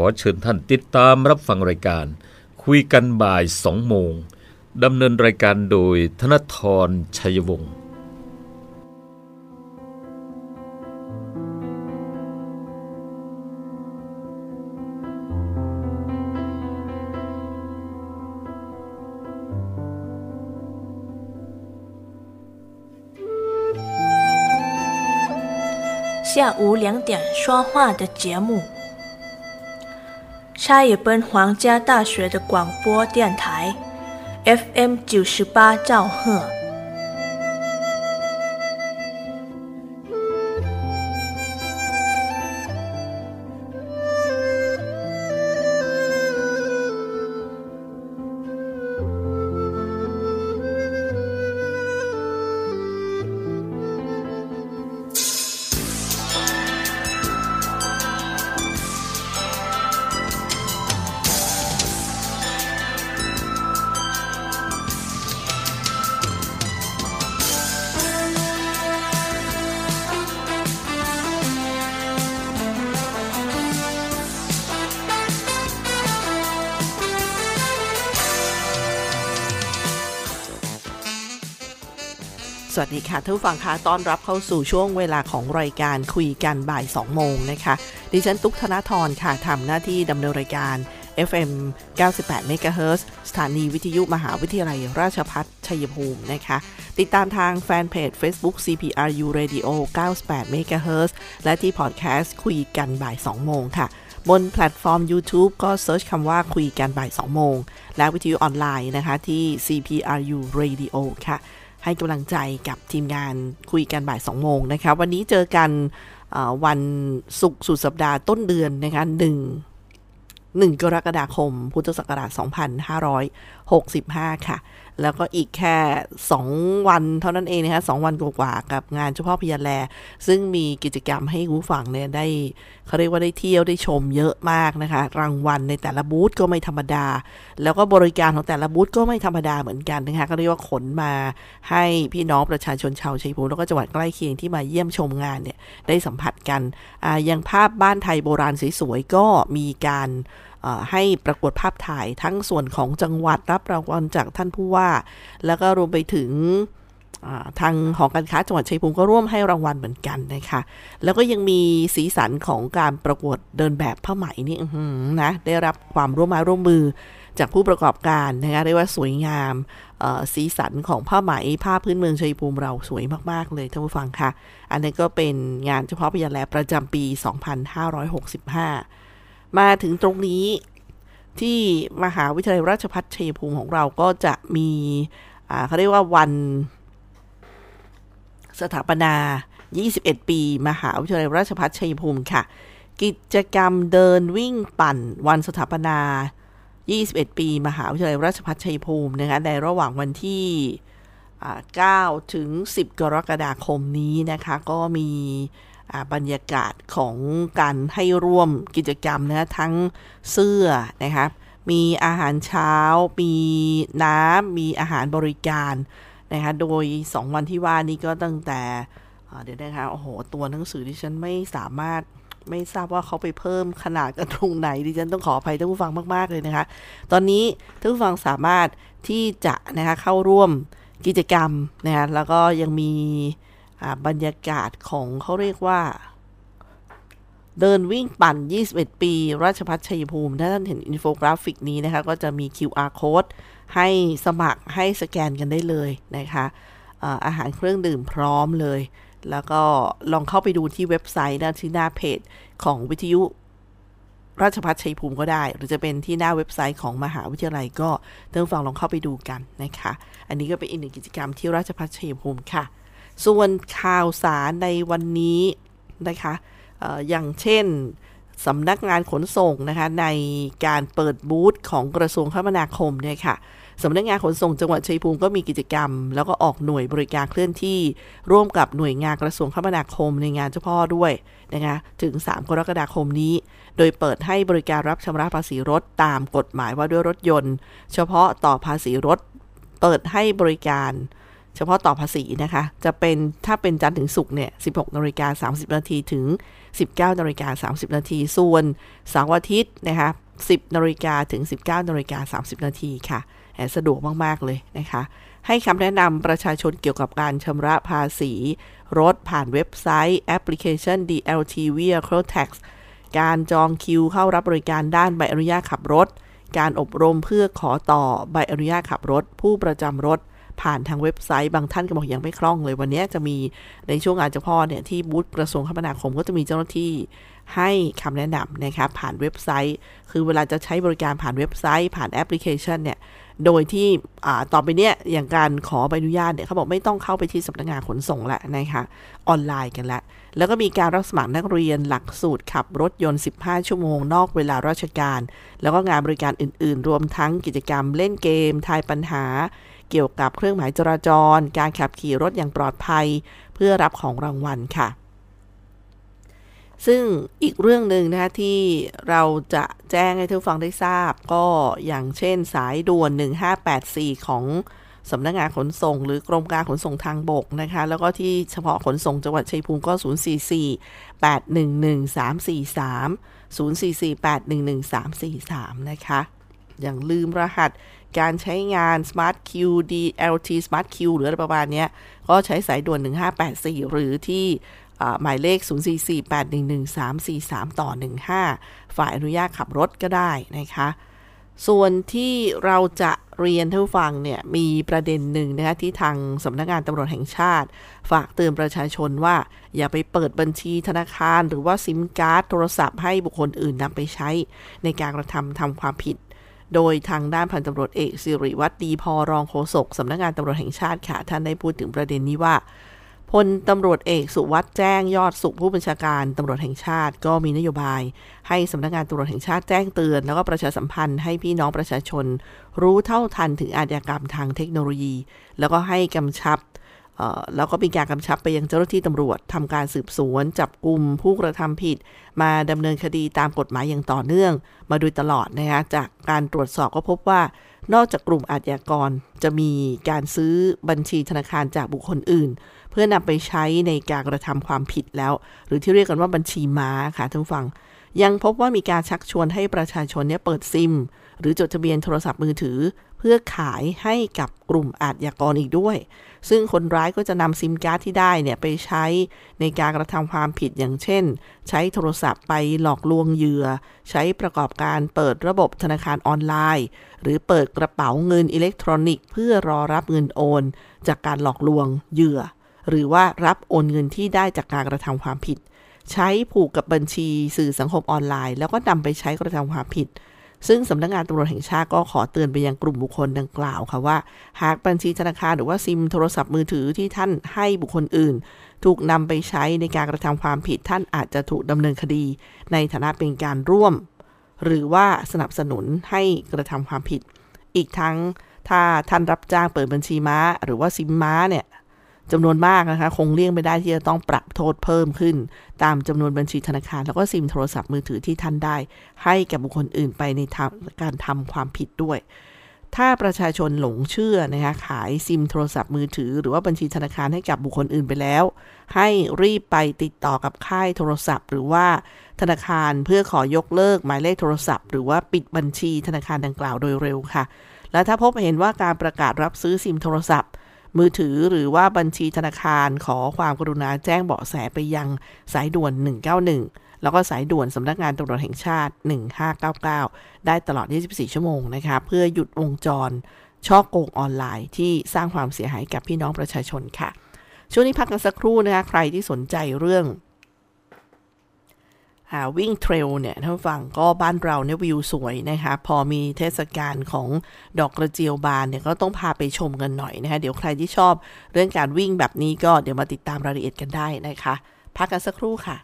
อเชิญท่านติดตามรับฟังรายการ คุยกันบ่าย 2 โมง ดำเนินรายการโดยธนทรชัยวงศ์ 下午两点说话的节目。 差一本皇家大学的广播电台，FM 九十八兆赫。 สวัสดีค่ะท่านฟังคะต้อนรับเข้าสู่ช่วงเวลาของรายการคุยกันบ่าย 2 โมงนะคะ ดิฉันตุ๊กธนทรค่ะทำหน้าที่ดำเนินรายการ FM 98 MHz สถานีวิทยุมหาวิทยาลัยราชภัฏชัยภูมินะคะ ติดตามทางแฟนเพจ Facebook CPRU Radio 98 MHz และที่พอดแคสต์คุยกันบ่าย 2 โมงค่ะ บนแพลตฟอร์ม YouTube ก็ search คำว่าคุยกันบ่าย 2 โมง และวิทยุออนไลน์นะคะที่ CPRU Radio ค่ะ ให้กำลังใจกับทีมงานคุยกันบ่าย2โมงนะคะ วันนี้เจอกันวันศุกร์สุดสัปดาห์ต้นเดือนนะคะ1 1 กรกฎาคม พุทธศักราช 2565 ค่ะ แล้วก็อีกแค่ 2 วันเท่านั้นเองนะคะ2วันกว่าๆกับงานเฉพาะพยาแล ซึ่งมีกิจกรรมให้ผู้ฟังเนี่ยได้เขาเรียกว่าได้เที่ยวได้ชมเยอะมากนะคะ รางวัลในแต่ละบูธก็ไม่ธรรมดา แล้วก็บริการของแต่ละบูธก็ไม่ธรรมดาเหมือนกันนะคะก็เรียกว่าขนมาให้พี่น้องประชาชนชาวชัยภูมิแล้วก็จังหวัดใกล้เคียงที่มาเยี่ยมชมงานเนี่ยได้สัมผัสกันอย่างภาพบ้านไทยโบราณสวยๆก็มีการ ให้ประกวดภาพถ่ายทั้งส่วนของจังหวัดรับรางวัลจากท่านผู้ว่า แล้วก็รวมไปถึงทางหอการค้าจังหวัดชัยภูมิก็ร่วมให้รางวัลเหมือนกันนะคะ แล้วก็ยังมีสีสันของการประกวดเดินแบบผ้าไหมนี่นะได้รับความร่วมมือร่วมมือจากผู้ประกอบการนะคะเรียกว่าสวยงามสีสันของผ้าไหมผ้าพื้นเมืองชัยภูมิเราสวยมาก ๆ เลยท่านผู้ฟังค่ะอันนี้ก็เป็นงานเฉพาะพยาแลประจำปี 2565 มาถึงตรงนี้ที่มหาวิทยาลัยราชภัฏชัยภูมิของเราก็จะมีเขาเรียกว่าวันสถาปนา 21 ปี มหาวิทยาลัยราชภัฏชัยภูมิค่ะ กิจกรรมเดินวิ่งปั่น วันสถาปนา 21 ปี มหาวิทยาลัยราชภัฏชัยภูมินะคะ ในระหว่างวันที่ 9 ถึง 10 กรกฎาคมนี้นะคะ ก็มี บรรยากาศของการให้ร่วมกิจกรรมนะทั้งเสื้อนะคะมีอาหารเช้า มีน้ำ มีอาหารบริการนะคะ โดย 2 วันที่ว่านี้ก็ตั้งแต่ เดี๋ยวนะคะ โอ้โห ตัวหนังสือที่ฉันไม่สามารถไม่ทราบว่าเขาไปเพิ่มขนาดกันตรงไหน ดิฉันต้องขออภัยท่านผู้ฟังมาก ๆ เลยนะคะ ตอนนี้ท่านผู้ฟังสามารถที่จะนะคะเข้าร่วมกิจกรรมนะคะ แล้วก็ยังมี บรรยากาศของเขาเรียกว่า เดินวิ่งปั่น 21 ปี ราชภัฏชัยภูมิ ถ้าท่านเห็นอินโฟกราฟิกนี้นะคะ ก็จะมี QR code ให้สมัครให้สแกนกันได้เลยนะคะอาหารเครื่องดื่มพร้อมเลย แล้วก็ลองเข้าไปดูที่เว็บไซต์นะที่หน้าเพจของวิทยุราชพัฒชัยภูมิก็ได้ หรือจะเป็นที่หน้าเว็บไซต์ของมหาวิทยาลัยก็เติมฟังลองเข้าไปดูกันนะคะ อันนี้ก็เป็นอีกหนึ่งกิจกรรมที่ราชพัฒชัยภูมิค่ะ ส่วนข่าวสารในวันนี้นะคะออย่างเช่นสำนักงานขนส่งนะคะในการเปิดบูธของกระทรวงคมนาคมเนี่ยค่ะสำนักงานขนส่งจังหวัดชัยภูมิก็มีกิจกรรม แล้วก็ออกหน่วยบริการเคลื่อนที่ ร่วมกับหน่วยงานกระทรวงคมนาคมในงานเฉพาะด้วยนะคะถึง 3 กรกฎาคมนี้ โดยเปิดให้บริการรับชำระภาษีรถตามกฎหมายว่าด้วยรถยนต์ เฉพาะต่อภาษีรถ เปิดให้บริการ เฉพาะต่อภาษีนะคะ จะเป็นถ้าเป็นจันทร์ถึงศุกร์เนี่ย 16นาฬิกา30 นาทีถึง 19นาฬิกา30 นาที ส่วนเสาร์อาทิตย์นะคะ 10นาฬิกาถึง 19นาฬิกา30 นาทีค่ะสะดวกมาก ๆ เลยนะคะ ให้คำแนะนำประชาชนเกี่ยวกับการชำระภาษี รถผ่านเว็บไซต์แอปพลิเคชัน DLT Vehicle Tax การจองคิวเข้ารับบริการด้านใบอนุญาตขับรถ การอบรมเพื่อขอต่อใบอนุญาตขับรถ ผู้ประจำรถ ผ่านทางเว็บไซต์บางท่านก็บอกยังไม่คล่องเลย วันนี้จะมีในช่วงงานเฉพาะเนี่ยที่บูธกระทรวงคมนาคมก็จะมีเจ้าหน้าที่ให้คำแนะนำนะครับผ่านเว็บไซต์ คือเวลาจะใช้บริการผ่านเว็บไซต์ ผ่านแอปพลิเคชันเนี่ยโดยที่ต่อไปเนี้ยอย่างการขอใบอนุญาตเนี่ยเขาบอกไม่ต้องเข้าไปที่สำนักงานขนส่งละนะคะออนไลน์กันละ แล้วก็มีการรับสมัครนักเรียนหลักสูตรขับรถยนต์ 15 ชั่วโมงนอกเวลาราชการ แล้วก็งานบริการอื่น ๆ รวมทั้งกิจกรรมเล่นเกม ทายปัญหา เกี่ยวกับเครื่องหมายจราจร การขับขี่รถอย่างปลอดภัย เพื่อรับของรางวัลค่ะ ซึ่งอีกเรื่องหนึ่งนะคะที่เราจะแจ้งให้ทุกฟังได้ทราบ ก็อย่างเช่นสายด่วน 1584 ของสำนักงงานขนส่ง หรือกรมการขนส่งทางบกนะคะ แล้วก็ที่เฉพาะขนส่งจังหวัดชัยภูมิก็ 044 811 343 044 811 343 นะคะ อย่างลืมรหัส การใช้งาน Smart Q DLT Smart Q หรืออะไรประมาณนี้ก็ใช้สายด่วน 1584 หรือที่หมายเลข 044811343 ต่อ 15 ฝ่ายอนุญาตขับรถก็ได้นะคะ ส่วนที่เราจะเรียนท่านฟังเนี่ย มีประเด็นหนึ่งนะคะที่ทางสำนักงานตำรวจแห่งชาติ ฝากเตือนประชาชนว่า อย่าไปเปิดบัญชีธนาคาร หรือว่าซิมการ์ดโทรศัพท์ให้บุคคลอื่นนำไปใช้ในการกระทำทำความผิด โดยทางด้านพันตำรวจเอกสิริวัตรดีพอรองโฆษกสำนักงานตำรวจแห่งชาติค่ะ ท่านได้พูดถึงประเด็นนี้ว่าพลตำรวจเอกสุวัสด์แจ้งยอดสุขผู้บัญชาการตำรวจแห่งชาติ ก็มีนโยบาย ให้สำนักงานตำรวจแห่งชาติแจ้งเตือน แล้วก็ประชาสัมพันธ์ให้พี่น้องประชาชน รู้เท่าทันถึงอาชญากรรมทางเทคโนโลยี แล้วก็ให้กำชับ แล้วก็มีการกำชับไปยังเจ้าหน้าที่ตำรวจทำการสืบสวน จับกลุ่มผู้กระทำผิด มาดำเนินคดีตามกฎหมายอย่างต่อเนื่อง มาโดยตลอดนะคะจากการตรวจสอบก็พบว่า นอกจากกลุ่มอาชญากรจะมีการซื้อบัญชีธนาคารจากบุคคลอื่น เพื่อนำไปใช้ในการกระทำความผิดแล้ว หรือที่เรียกกันว่าบัญชีม้าค่ะท่านฟัง ยังพบว่ามีการชักชวนให้ประชาชนเนี่ยเปิดซิม หรือจดทะเบียนโทรศัพท์มือถือเพื่อขายให้กับกลุ่มอาชญากรอีกด้วย ซึ่งคนร้ายก็จะนำซิมการ์ดที่ได้เนี่ยไปใช้ในการกระทำความผิดอย่างเช่น ใช้โทรศัพท์ไปหลอกลวงเหยื่อ ใช้ประกอบการเปิดระบบธนาคารออนไลน์ หรือเปิดกระเป๋าเงินอิเล็กทรอนิกส์เพื่อรอรับเงินโอน จากการหลอกลวงเหยื่อ หรือว่ารับโอนเงินที่ได้จากการกระทำความผิด ใช้ผูกกับบัญชีสื่อสังคมออนไลน์ แล้วก็นำไปใช้กระทำความผิด ซึ่งสำนักงงานตำรวจแห่งชาติก็ขอเตือนไปยังกลุ่มบุคคลดังกล่าวค่ะว่า หากบัญชีธนาคารหรือว่าซิมโทรศัพท์มือถือที่ท่านให้บุคคลอื่น ถูกนำไปใช้ในการกระทำความผิดท่านอาจจะถูกดำเนินคดี ในฐานะเป็นการร่วม หรือว่าสนับสนุนให้กระทำความผิด อีกทั้งถ้าท่านรับจ้างเปิดบัญชีม้า หรือว่าซิมม้าเนี่ย จำนวนมากนะคะ คงเลี่ยงไม่ได้ที่จะต้องปรับโทษเพิ่มขึ้น ตามจำนวนบัญชีธนาคาร แล้วก็ซิมโทรศัพท์มือถือที่ท่านได้ ให้กับบุคคลอื่นไปในาการทำความผิดด้วย ถ้าประชาชนหลงเชื่อนะคะขายซิมโทรศัพท์มือถือ หรือว่าบัญชีธนาคารให้กับบุคคลอื่นไปแล้ว ให้รีบไปติดต่อกับค่ายโทรศัพท์ หรือว่าธนาคารเพื่อขอยกเลิกหมายเลขโทรศัพท์ หรือว่าปิดบัญชีธนาคารดังกล่าวโดยเร็วค่ะ และถ้าพบเห็นว่าการประกาศรับซื้อซิมโทรศัพท์ มือถือหรือว่าบัญชีธนาคารขอความกรุณาแจ้งเบาะแสไปยังสายด่วน 191 แล้วก็สายด่วนสำนักงานตำรวจแห่งชาติ 1599 ได้ตลอด 24 ชั่วโมงนะคะเพื่อหยุดวงจรช่อโกงออนไลน์ที่สร้างความเสียหายกับพี่น้องประชาชนค่ะ ช่วงนี้พักกันสักครู่นะคะใครที่สนใจเรื่อง วิ่งเทรลเนี่ยท่านฟังก็บ้านเราเนี่ยวิวสวยนะคะ พอมีเทศกาลของดอกกระเจียวบานเนี่ยก็ต้องพาไปชมกันหน่อยนะคะ เดี๋ยวใครที่ชอบเรื่องการวิ่งแบบนี้ก็เดี๋ยวมาติดตามรายละเอียดกันได้นะคะ พักกันสักครู่ค่ะ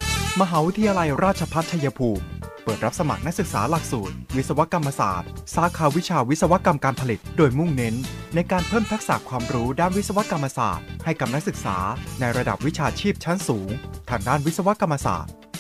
มหาวิทยาลัยราชพัฒชัยภูมิ เปิดรับสมัครนักศึกษาหลักสูตร วิศวกรรมศาสตร์ สาขาวิชาวิศวกรรมการผลิต โดยมุ่งเน้น ในการเพิ่มทักษะความรู้ด้านวิศวกรรมศาสตร์ ให้กับนักศึกษา ในระดับวิชาชีพชั้นสูง ทางด้านวิศวกรรมศาสตร์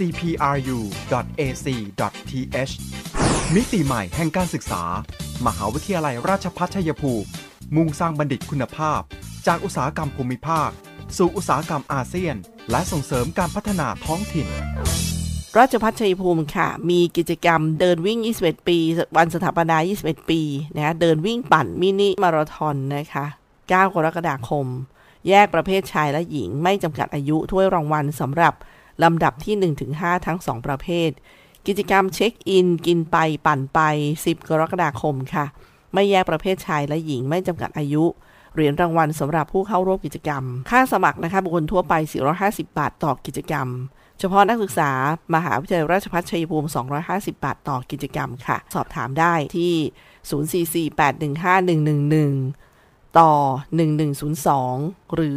cpru.ac.th มิติใหม่แห่งการศึกษา มหาวิทยาลัยราชภัฏชัยภูมิ มุ่งสร้างบัณฑิตคุณภาพ จากอุตสาหกรรมภูมิภาค สู่อุตสาหกรรมอาเซียน และส่งเสริมการพัฒนาท้องถิ่น ราชพัฒชัยภูมิค่ะ มีกิจกรรมเดินวิ่ง 21 ปี วันสถาปนา 21 ปีนะเดินวิ่งปั่นมินิมาราธอนนะคะ 9 กรกฎาคม แยกประเภทชายและหญิงไม่จำกัดอายุถ้วยรางวัลสำหรับ ลำดับที่ 1-5 ทั้ง 2 ประเภท กิจกรรมเช็คอิน กินไปปั่นไป 10 กรกฎาคมค่ะ ไม่แยกประเภทชายและหญิงไม่จำกัดอายุเหรียญรางวัลสำหรับผู้เข้าร่วมกิจกรรม ค่าสมัครนะคะบุคคลทั่วไป 450 บาทต่อกิจกรรม เฉพาะนักศึกษา มหาวิทยาลัยราชภัฏชัยภูมิ 250 บาทต่อกิจกรรมค่ะ สอบถามได้ที่ 044815111 ต่อ 1102 หรือ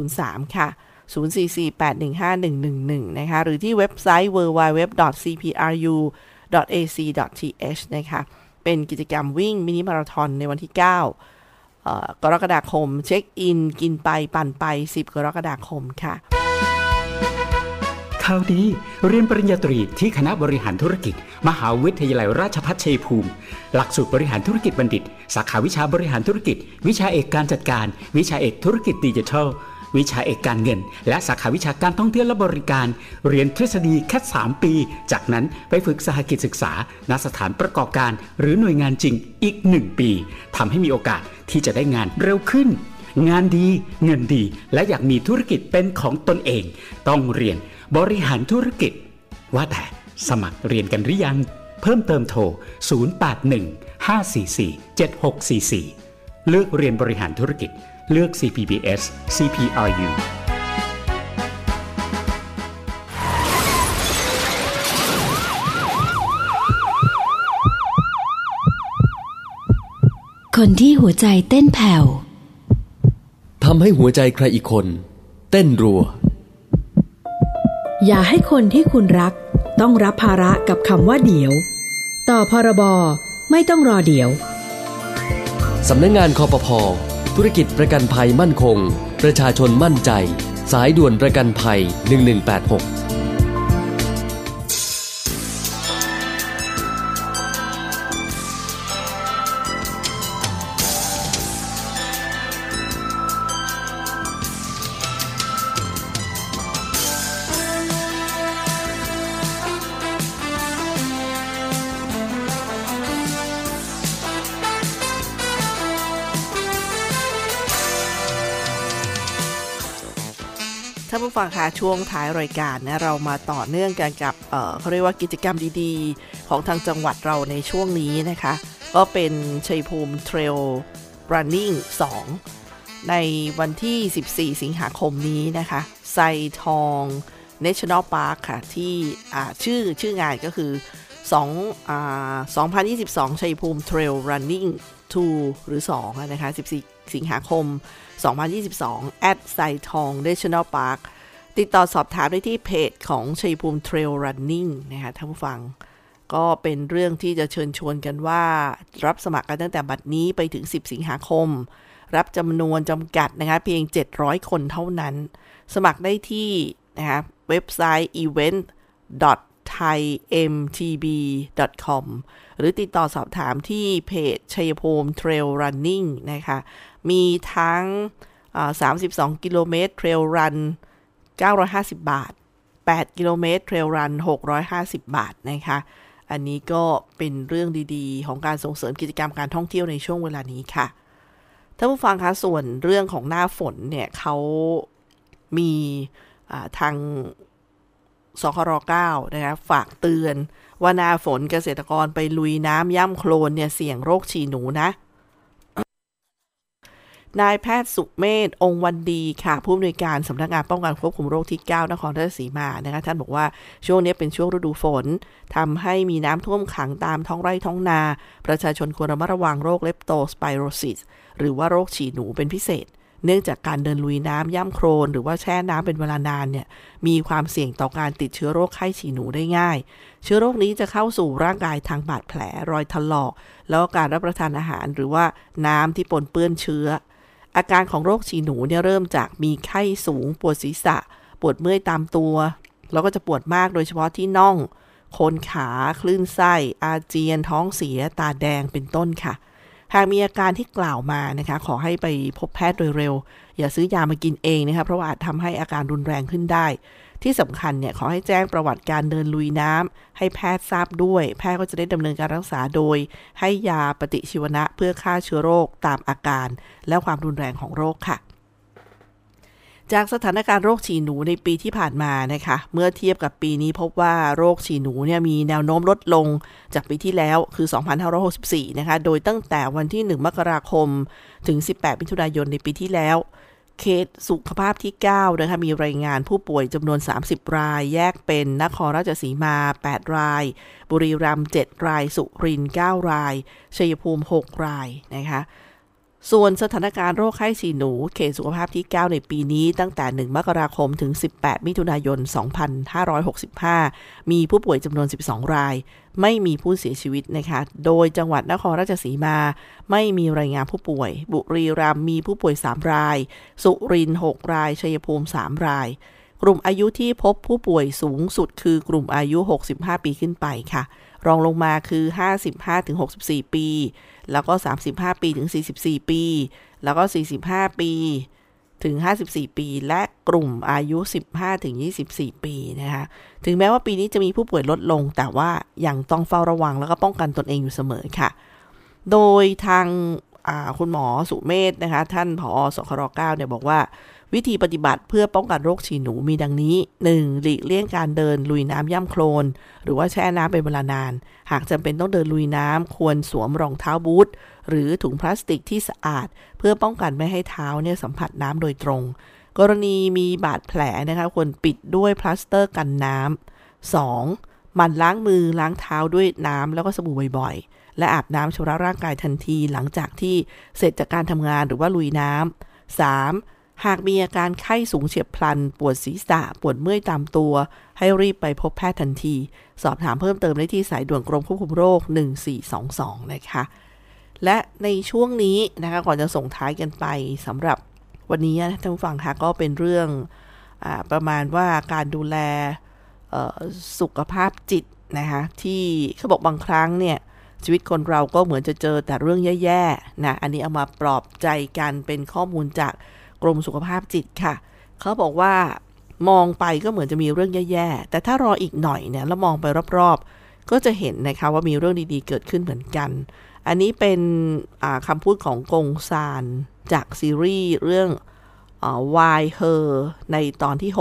1103 ค่ะ 044815111 นะคะ หรือที่เว็บไซต์ www.cpru.ac.th นะคะ เป็นกิจกรรมวิ่งมินิมาราธอนในวันที่ 9 กรกฎาคม เช็คอิน กินไปปั่นไป 10 กรกฎาคมค่ะข่าวดีเรียนปริญญาตรีที่คณะบริหารธุรกิจ มหาวิทยาลัยราชภัฏชัยภูมิ หลักสูตรบริหารธุรกิจบัณฑิต สาขาวิชาบริหารธุรกิจ วิชาเอกการจัดการ วิชาเอกธุรกิจดิจิทัล วิชาเอกการเงิน และสาขาวิชาการท่องเที่ยวและบริการ เรียนทฤษฎีแค่ 3 ปี จากนั้นไปฝึกสหกิจศึกษาณสถานประกอบการ หรือหน่วยงานจริงอีก 1 ปีทำให้มีโอกาสที่จะได้งานเร็วขึ้น งานดี เงินดี และอยากมีธุรกิจเป็นของตนเอง ต้องเรียนบริหารธุรกิจ ว่าแต่สมัครเรียนกันหรือยัง เพิ่มเติมโทร 081 544 7644 เลือกเรียนบริหารธุรกิจ เลือก CPBS CPRU คนที่หัวใจเต้นแผ่วทำให้หัวใจใครอีกคน เต้นรัว อย่าให้คนที่คุณรัก ต้องรับภาระกับคำว่าเดี๋ยว ต่อพรบไม่ต้องรอเดี๋ยว สำนักงงานคอปพอ ธุรกิจประกันภัยมั่นคง ประชาชนมั่นใจ สายด่วนประกันภัย 1186 ท้ายรายการนะเรามาต่อเนื่องกันกับเเขาเรียกว่ากิจกรรมดีๆ ของทางจังหวัดเราในช่วงนี้นะคะ ก็เป็นชัยภูมิเทรล running 2ในวันที่ 14 สิงหาคมนี้นะคะไซทอง National Park ค่ะ ที่ชื่อชื่องานก็คือ2อ่า2022 ชัยภูมิเทรล running 2หรือ2อะนะคะ 14 สิงหาคม 2022 at ไซทอง National Park ติดต่อสอบถามได้ที่เพจของชัยภูมิเทรล running นะคะท่านผู้ฟัง ก็เป็นเรื่องที่จะเชิญชวนกันว่า รับสมัครกันตั้งแต่บัดนี้ไปถึง 10 สิงหาคม รับจำนวนจำกัดนะคะเพียง 700 คนเท่านั้น สมัครได้ที่นะคะเว็บไซต์ event thaimtb.com หรือติดต่อสอบถามที่เพจชัยภูมิเทรล running นะคะ มีทั้ง 32 กิโลเมตรเทรลรัน 950 บาท 8 กิโลเมตรเทรลรัน 650 บาทนะคะ อันนี้ก็เป็นเรื่องดีๆ ของการส่งเสริมกิจกรรมการท่องเที่ยวในช่วงเวลานี้ค่ะท่านผู้ฟังคะส่วนเรื่องของหน้าฝนเนี่ยเขามีาทางสคร9นะคะฝากเตือนว่าหน้าฝนเกษตรกรไปลุยน้ำย่ำโคลนเนี่ยเสี่ยงโรคฉี่หนูนะ นายแพทย์สุเมธองค์วันดีค่ะ ผู้อำนวยการสำนักงานป้องกันควบคุมโรคที่ 9 นครราชสีมานะคะท่านบอกว่าช่วงนี้เป็นช่วงฤดูฝนทำให้มีน้ำท่วมขังตามท้องไร่ท้องนา ประชาชนควรระมัดระวังโรคเลปโตสไปโรซิสหรือว่าโรคฉี่หนูเป็นพิเศษ เนื่องจากการเดินลุยน้ำย่ำโครน หรือว่าแช่น้ำเป็นเวลานานเนี่ยมีความเสี่ยงต่อการติดเชื้อโรคไข้ฉี่หนูได้ง่าย เชื้อโรคนี้จะเข้าสู่ร่างกายทางบาดแผลรอยถลอก แล้วก็การรับประทานอาหารหรือว่าน้ำที่ปนเปื้อนเชื้อ อาการของโรคฉี่หนูเนี่ยเริ่มจากมีไข้สูง ปวดศีรษะ ปวดเมื่อยตามตัว แล้วก็จะปวดมากโดยเฉพาะที่น่อง โคนขา คลื่นไส้ อาเจียน ท้องเสีย ตาแดง เป็นต้นค่ะ หากมีอาการที่กล่าวมานะคะ ขอให้ไปพบแพทย์โดยเร็ว อย่าซื้อยามากินเองนะคะ เพราะว่าอาจทำให้อาการรุนแรงขึ้นได้ ที่สำคัญเนี่ยขอให้แจ้งประวัติการเดินลุยน้ำให้แพทย์ทราบด้วย แพทย์ก็จะได้ดำเนินการรักษาโดย ให้ยาปฏิชีวนะเพื่อฆ่าเชื้อโรคตามอาการ และความรุนแรงของโรคค่ะจากสถานการณ์โรคฉี่หนูในปีที่ผ่านมานะคะ เมื่อเทียบกับปีนี้พบว่าโรคฉี่หนูเนี่ยมีแนวโน้มลดลงจากปีที่แล้วคือ 2564 นะคะ โดยตั้งแต่วันที่ 1 มกราคม ถึง 18 มิถุนายนในปีที่แล้ว เขตสุขภาพที่9นะคะมีรายงานผู้ป่วยจำนวน 30 ราย แยกเป็นนครราชสีมา 8 ราย บุรีรัมย์7ราย สุรินทร์9ราย ชัยภูมิ 6 รายนะคะ ส่วนสถานการณ์โรคไข้ฉี่หนู เขตสุขภาพที่ 9 ในปีนี้ตั้งแต่ 1 มกราคมถึง 18 มิถุนายน 2565 มีผู้ป่วยจำนวน 12 ราย ไม่มีผู้เสียชีวิตนะคะ โดยจังหวัดนครราชสีมา ไม่มีรายงานผู้ป่วย บุรีรัมย์มีผู้ป่วย 3 ราย สุรินทร์6ราย ชัยภูมิ 3 ราย กลุ่มอายุที่พบผู้ป่วยสูงสุดคือกลุ่มอายุ 65 ปีขึ้นไปค่ะ รองลงมาคือ 55-64 ปี แล้วก็ 35 ปีถึง 44 ปี แล้วก็ 45 ปีถึง 54 ปี และกลุ่มอายุ 15 ถึง 24 ปีนะคะ ถึงแม้ว่าปีนี้จะมีผู้ป่วยลดลง แต่ว่ายังต้องเฝ้าระวังแล้วก็ป้องกันตนเองอยู่เสมอค่ะ โดยทางคุณหมอสุเมธนะคะ ท่านผอสคร9เนี่ยบอกว่า วิธีปฏิบัติเพื่อป้องกันโรคฉี่หนูมีดังนี้ 1. หลีกเลี่ยงการเดินลุยน้ำย่ำโคลน หรือว่าแช่น้ำเป็นเวลานาน หากจำเป็นต้องเดินลุยน้ำควรสวมรองเท้าบูทหรือถุงพลาสติกที่สะอาด เพื่อป้องกันไม่ให้เท้าเนี่ยสัมผัสน้ำโดยตรง กรณีมีบาดแผลนะคะควรปิดด้วยพลาสเตอร์กันน้ำ 2. หมั่นล้างมือล้างเท้าด้วยน้ำแล้วก็สบู่บ่อยๆ และอาบน้ำชำระร่างกายทันทีหลังจากที่เสร็จจากการทำงานหรือว่าลุยน้ำ 3. หากมีอาการไข้สูงเฉียบพลัน ปวดศีรษะ ปวดเมื่อยตามตัว ให้รีบไปพบแพทย์ทันที สอบถามเพิ่มเติมได้ที่สายด่วนกรมควบคุมโรค 1422 นะคะ และในช่วงนี้นะคะก่อนจะส่งท้ายกันไปสำหรับวันนี้ท่านผู้ฟังคะก็เป็นเรื่องอประมาณว่าการดูแลสุขภาพจิตนะคะที่เขาบอกบางครั้งเนี่ยชีวิตคนเราก็เหมือนจะเจอแต่เรื่องแย่ๆนะอันนี้เอามาปลอบใจกันเป็นข้อมูลจาก กรมสุขภาพจิตค่ะ เขาบอกว่ามองไปก็เหมือนจะมีเรื่องแย่ๆ แต่ถ้ารออีกหน่อยเนี่ยแล้วมองไปรอบๆ ก็จะเห็นนะคะว่ามีเรื่องดีๆ เกิดขึ้นเหมือนกัน อันนี้เป็นคำพูดของกงซานจากซีรีส์เรื่อง Why Her ในตอนที่ 6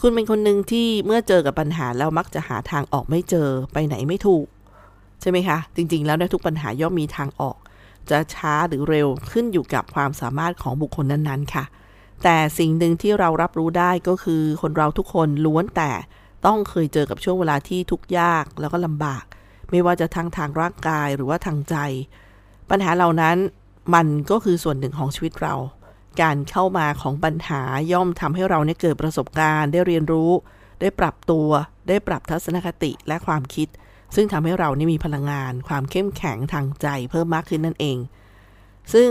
คุณเป็นคนหนึ่งที่เมื่อเจอกับปัญหาแล้วมักจะหาทางออกไม่เจอไปไหนไม่ถูก ใช่ไหมคะ จริงๆแล้วในทุกปัญหาย่อมมีทางออก จะช้าหรือเร็วขึ้นอยู่กับความสามารถของบุคคลนั้นๆ ค่ะ แต่สิ่งหนึ่งที่เรารับรู้ได้ก็คือคนเราทุกคนล้วนแต่ต้องเคยเจอกับช่วงเวลาที่ทุกข์ยากแล้วก็ลำบาก ไม่ว่าจะทางทางร่างกายหรือว่าทางใจ ปัญหาเหล่านั้นมันก็คือส่วนหนึ่งของชีวิตเรา การเข้ามาของปัญหาย่อมทำให้เราเนี่ยเกิดประสบการณ์ ได้เรียนรู้ ได้ปรับตัว ได้ปรับทัศนคติและความคิด ซึ่งทำให้เรานี่มีพลังงาน ความเข้มแข็งทางใจเพิ่มมากขึ้นนั่นเอง ซึ่ง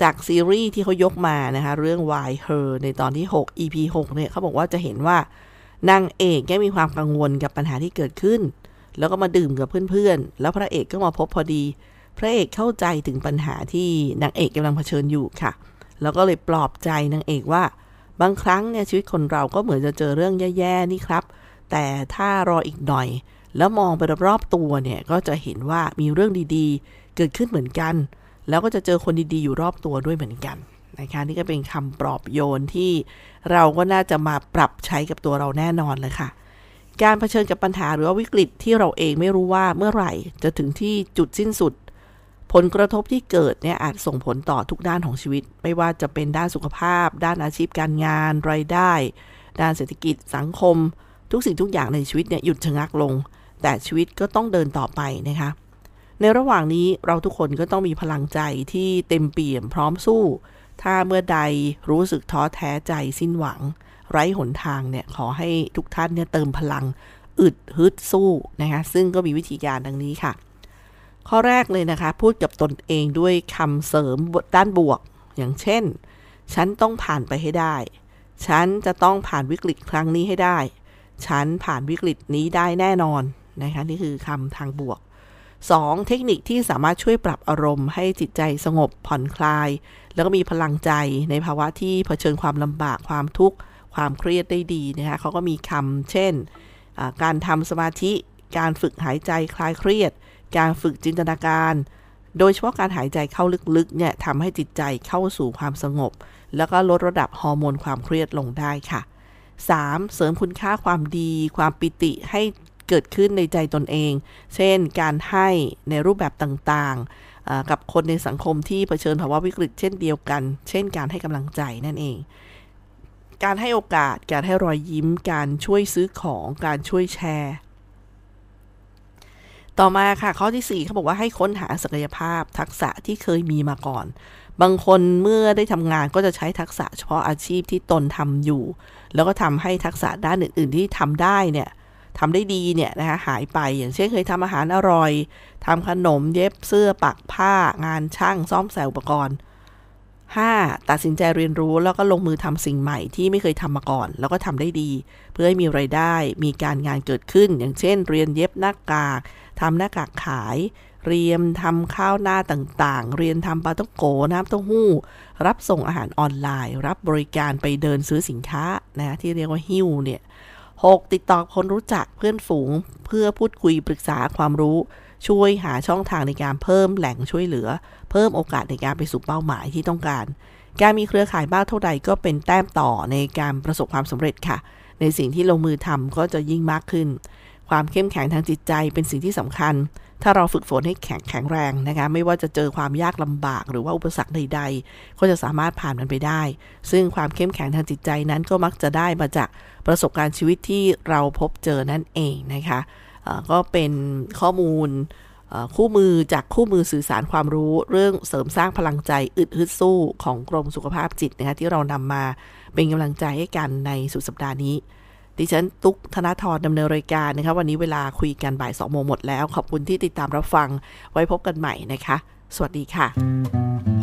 จากซีรีส์ที่เขายกมานะคะ เรื่อง Why Her ในตอนที่ 6 EP 6 เนี่ยเขาบอกว่าจะเห็นว่านางเอกแกมีความกังวลกับปัญหาที่เกิดขึ้น แล้วก็มาดื่มกับเพื่อนๆ แล้วพระเอกก็มาพบพอดี พระเอกเข้าใจถึงปัญหาที่นางเอกกำลังเผชิญอยู่ค่ะ แล้วก็เลยปลอบใจนางเอกว่า บางครั้งเนี่ยชีวิตคนเราก็เหมือนจะเจอเรื่องแย่ๆนี่ครับ แต่ถ้ารออีกหน่อย แล้วมองไปรอบๆตัวเนี่ยก็จะเห็นว่ามีเรื่องดีๆ เกิดขึ้นเหมือนกัน แล้วก็จะเจอคนดีๆ อยู่รอบตัวด้วยเหมือนกันนะคะนี่ก็เป็นคำปลอบโยนที่เราก็น่าจะมาปรับใช้กับตัวเราแน่นอนเลยค่ะ การเผชิญกับปัญหาหรือว่าวิกฤตที่เราเองไม่รู้ว่าเมื่อไหร่จะถึงที่จุดสิ้นสุด ผลกระทบที่เกิดเนี่ยอาจส่งผลต่อทุกด้านของชีวิต ไม่ว่าจะเป็นด้านสุขภาพ ด้านอาชีพการงาน รายได้ ด้านเศรษฐกิจสังคม ทุกสิ่งทุกอย่างในชีวิตเนี่ยหยุดชะงักลง แต่ชีวิตก็ต้องเดินต่อไปนะคะ ในระหว่างนี้เราทุกคนก็ต้องมีพลังใจที่เต็มเปี่ยมพร้อมสู้ ถ้าเมื่อใดรู้สึกท้อแท้ใจสิ้นหวัง ไร้หนทางเนี่ยขอให้ทุกท่านเนี่ยเติมพลังอึดฮึดสู้นะคะซึ่งก็มีวิธีการดังนี้ค่ะ ข้อแรกเลยนะคะ พูดกับตนเองด้วยคำเสริมด้านบวก อย่างเช่น ฉันต้องผ่านไปให้ได้ ฉันจะต้องผ่านวิกฤตครั้งนี้ให้ได้ ฉันผ่านวิกฤตนี้ได้แน่นอน นะคะนี่คือคำทางบวก 2. เทคนิคที่สามารถช่วยปรับอารมณ์ให้จิตใจสงบผ่อนคลาย แล้วก็มีพลังใจในภาวะที่เผชิญความลำบากความทุกข์ความเครียดได้ดีนะคะเขาก็มีคำเช่น การทำสมาธิ การฝึกหายใจคลายเครียด การฝึกจินตนาการ โดยเฉพาะการหายใจเข้าลึกๆเนี่ยทำให้จิตใจเข้าสู่ความสงบ แล้วก็ลดระดับฮอร์โมนความเครียดลงได้ค่ะ 3. เสริมคุณค่าความดี ความปิติให้ เกิดขึ้นในใจตนเอง เช่น การให้ในรูปแบบต่างๆ กับคนในสังคมที่เผชิญภาวะวิกฤตเช่นเดียวกัน เช่น การให้กำลังใจนั่นเอง การให้โอกาส การให้รอยยิ้ม การช่วยซื้อของ การช่วยแชร์ ต่อมาค่ะข้อที่ 4เขาบอกว่าให้ค้นหาศักยภาพทักษะที่เคยมีมาก่อน บางคนเมื่อได้ทำงานก็จะใช้ทักษะเฉพาะอาชีพที่ตนทำอยู่ แล้วก็ทำให้ทักษะด้านอื่น ๆ ที่ทำได้เนี่ย ทำได้ดีเนี่ยนะคะหายไปอย่างเช่นเคยทำอาหารอร่อยทำขนมเย็บเสื้อปักผ้างานช่างซ่อมแซมอุปกรณ์ 5. ตัดสินใจเรียนรู้แล้วก็ลงมือทำสิ่งใหม่ที่ไม่เคยทำมาก่อน แล้วก็ทำได้ดี เพื่อให้มีไรายได้มีการงานเกิดขึ้น อย่างเช่น เรียนเย็บหน้ากากทำหน้ากากขายเรียนทำข้าวหน้าต่างๆ เรียนทำปลาต้องโกน้ำเต้าหู้ รับส่งอาหารออนไลน์ รับบริการไปเดินซื้อสินค้านะที่เรียกว่าฮิ้วเนี่ย 6. ติดต่อคนรู้จักเพื่อนฝูง เพื่อพูดคุยปรึกษาความรู้ ช่วยหาช่องทางในการเพิ่มแหล่งช่วยเหลือ เพิ่มโอกาสในการไปสู่เป้าหมายที่ต้องการ การมีเครือข่ายบ้างเท่าใดก็เป็นแต้มต่อในการประสบความสำเร็จค่ะ ในสิ่งที่ลงมือทำก็จะยิ่งมากขึ้น ความเข้มแข็งทางจิตใจเป็นสิ่งที่สำคัญ ถ้าเราฝึกฝนให้แข็งแข็งแรงนะคะ ไม่ว่าจะเจอความยากลำบากหรือว่าอุปสรรคใด ๆ ก็จะสามารถผ่านมันไปได้ ซึ่งความเข้มแข็งทางจิตใจนั้นก็มักจะได้มาจากประสบการณ์ชีวิตที่เราพบเจอนั่นเองนะคะก็เป็นข้อมูลคู่มือจากคู่มือสื่อสารความรู้เรื่องเสริมสร้างพลังใจอึดฮึดสู้ของกรมสุขภาพจิตนะคะที่เรานำมาเป็นกำลังใจให้กันในสุดสัปดาห์นี้ ดิฉันตุ๊กธนาธรดำเนินรายการนะคะ วันนี้เวลาคุยกันบ่ายสองโมงหมดแล้ว ขอบคุณที่ติดตามรับฟังไว้พบกันใหม่นะคะ สวัสดีค่ะ